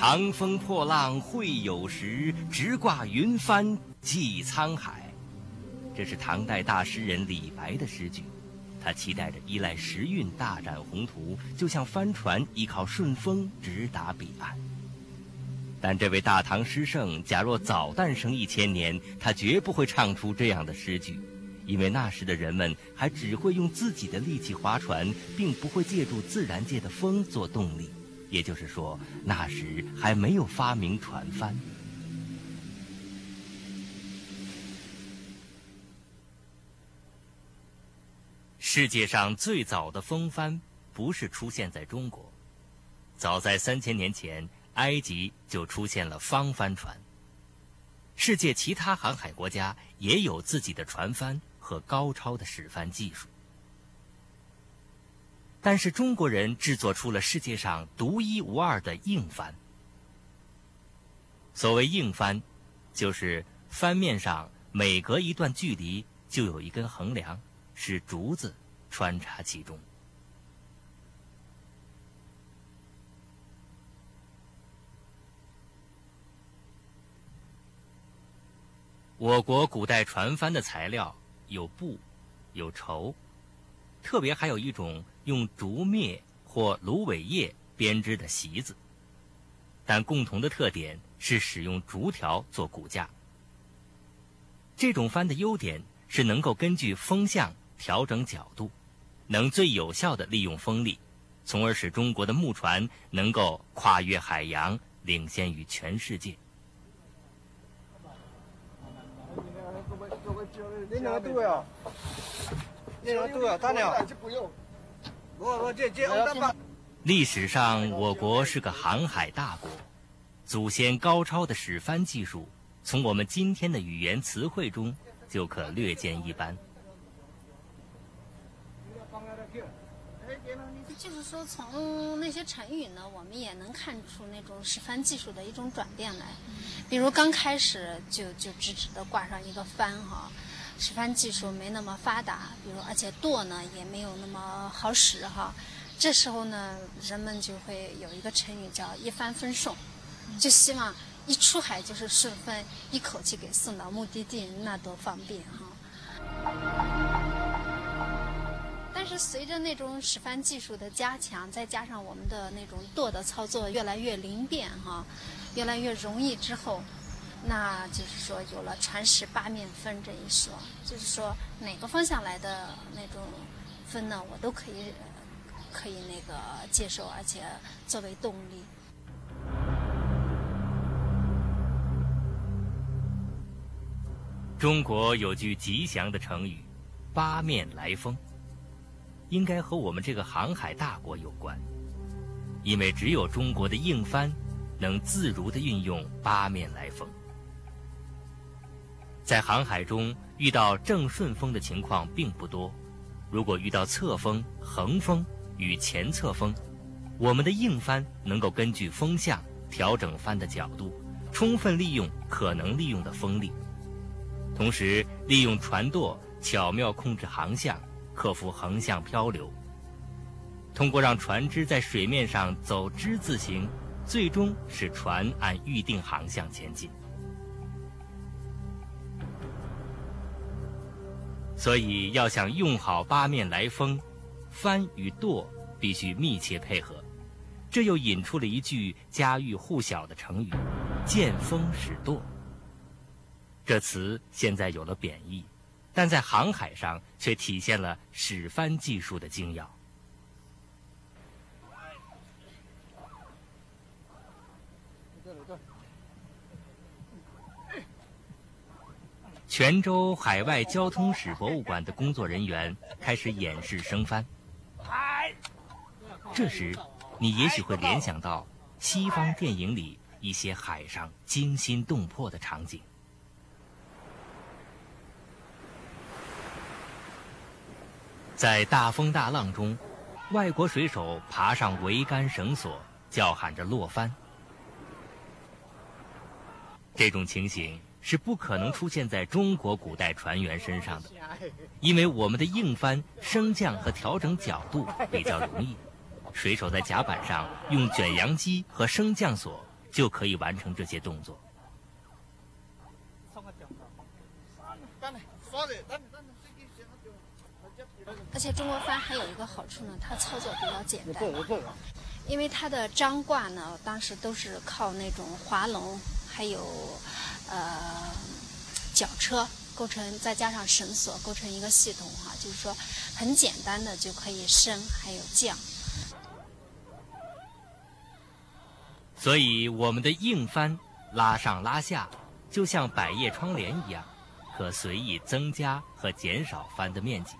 长风破浪会有时，直挂云帆济沧海。这是唐代大诗人李白的诗句，他期待着依赖时运大展宏图，就像帆船依靠顺风直达彼岸。但这位大唐诗圣，假若早诞生一千年，他绝不会唱出这样的诗句，因为那时的人们还只会用自己的力气划船，并不会借助自然界的风做动力。也就是说，那时还没有发明船帆。世界上最早的风帆不是出现在中国，早在三千年前，埃及就出现了方帆船。世界其他航海国家也有自己的船帆和高超的使帆技术。但是中国人制作出了世界上独一无二的硬帆。所谓硬帆，就是帆面上每隔一段距离就有一根横梁，是竹子穿插其中。我国古代船帆的材料有布，有绸。特别还有一种用竹篾或芦苇叶编织的席子，但共同的特点是使用竹条做骨架。这种帆的优点是能够根据风向调整角度，能最有效地利用风力，从而使中国的木船能够跨越海洋，领先于全世界。历史上，我国是个航海大国，祖先高超的使帆技术，从我们今天的语言词汇中就可略见一斑。就是说，从那些成语呢，我们也能看出那种使帆技术的一种转变来。比如刚开始就就直直的挂上一个帆哈。使帆技术没那么发达，比如而且舵呢也没有那么好使哈。这时候呢，人们就会有一个成语叫“一帆风顺”，就希望一出海就是顺风，一口气给送到目的地，那多方便哈。但是随着那种使帆技术的加强，再加上我们的那种舵的操作越来越灵便哈，越来越容易之后。那就是说，有了船使八面风这一说，就是说哪个方向来的那种风呢，我都可以可以那个接受，而且作为动力。中国有句吉祥的成语“八面来风”，应该和我们这个航海大国有关，因为只有中国的硬帆能自如的运用八面来风。在航海中遇到正顺风的情况并不多，如果遇到侧风、横风与前侧风，我们的硬帆能够根据风向调整帆的角度，充分利用可能利用的风力，同时利用船舵巧妙控制航向，克服横向漂流。通过让船只在水面上走之字形，最终使船按预定航向前进。所以，要想用好八面来风，帆与舵必须密切配合。这又引出了一句家喻户晓的成语：“见风使舵。”这词现在有了贬义，但在航海上却体现了使帆技术的精要。泉州海外交通史博物馆的工作人员开始演示升帆。这时，你也许会联想到西方电影里一些海上惊心动魄的场景。在大风大浪中，外国水手爬上桅杆绳索，叫喊着落帆。这种情形。是不可能出现在中国古代船员身上的，因为我们的硬帆升降和调整角度比较容易，水手在甲板上用卷扬机和升降索就可以完成这些动作。而且中国帆还有一个好处呢，它操作比较简单，因为它的张挂呢，当时都是靠那种滑龙，还有呃绞车构成，再加上绳索构成一个系统哈，就是说很简单的就可以升还有降。所以我们的硬帆拉上拉下，就像百叶窗帘一样，可随意增加和减少帆的面积。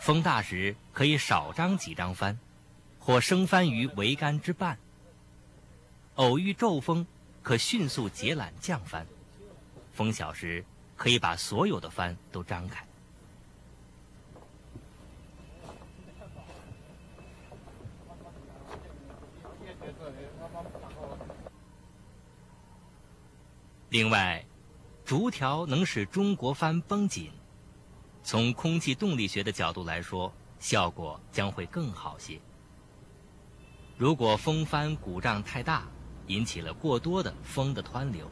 风大时可以少张几张帆，或升帆于桅杆之半。偶遇骤风，可迅速解缆降帆。风小时，可以把所有的帆都张开。另外，竹条能使中国帆绷紧。从空气动力学的角度来说，效果将会更好些。如果风帆鼓胀太大，引起了过多的风的湍流，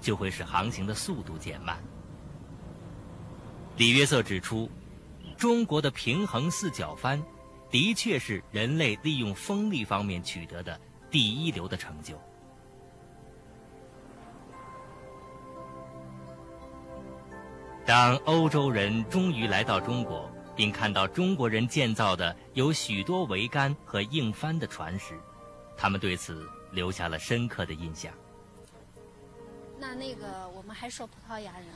就会使航行的速度减慢。李约瑟指出，中国的平衡四角帆，的确是人类利用风力方面取得的第一流的成就。当欧洲人终于来到中国，并看到中国人建造的有许多桅杆和硬帆的船时，他们对此留下了深刻的印象。那那个我们还说葡萄牙人，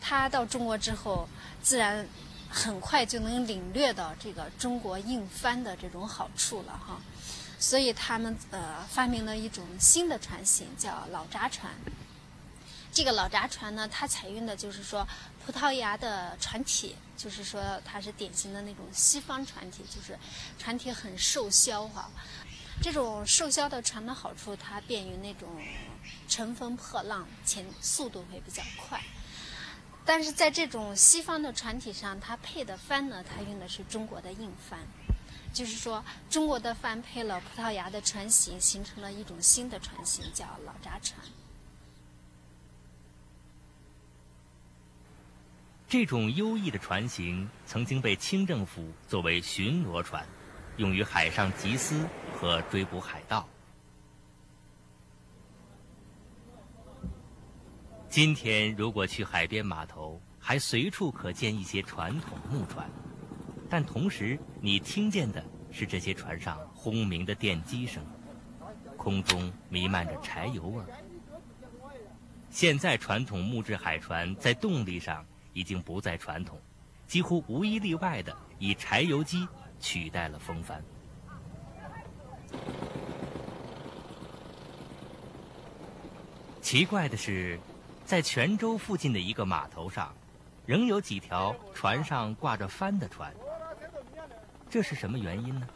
他到中国之后，自然很快就能领略到这个中国硬帆的这种好处了哈，所以他们呃发明了一种新的船型，叫老闸船。这个老闸船呢，它采用的就是说葡萄牙的船体，就是说它是典型的那种西方船体，就是船体很瘦削哈。这种瘦削的船的好处，它便于那种乘风破浪，前速度会比较快。但是在这种西方的船体上，它配的帆呢，它用的是中国的硬帆，就是说中国的帆配了葡萄牙的船型，形成了一种新的船型，叫老闸船。这种优异的船型曾经被清政府作为巡逻船，用于海上缉私和追捕海盗。今天，如果去海边码头，还随处可见一些传统木船，但同时你听见的是这些船上轰鸣的电机声，空中弥漫着柴油味儿。现在，传统木质海船在动力上。已经不再传统，几乎无一例外的以柴油机取代了风帆。奇怪的是，在泉州附近的一个码头上，仍有几条船上挂着帆的船。这是什么原因呢？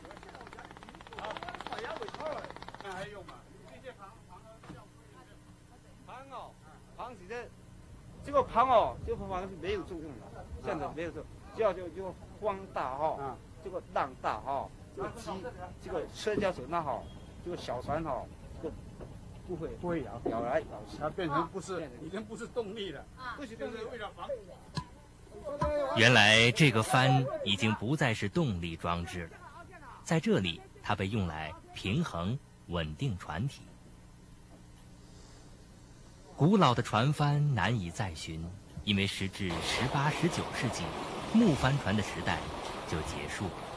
这个盘哦，这个盘是没有作用的，现在没有作，只要就就风大哈，这个浪大哈，这个机这个车架手那好，这个小船哈，这个不会不会摇。摇来摇去，它变成不是已经不是动力了，不是动力为了防。原来这个帆已经不再是动力装置了，在这里它被用来平衡稳定船体。古老的船帆难以再寻，因为时至十八、十九世纪，木帆船的时代就结束了。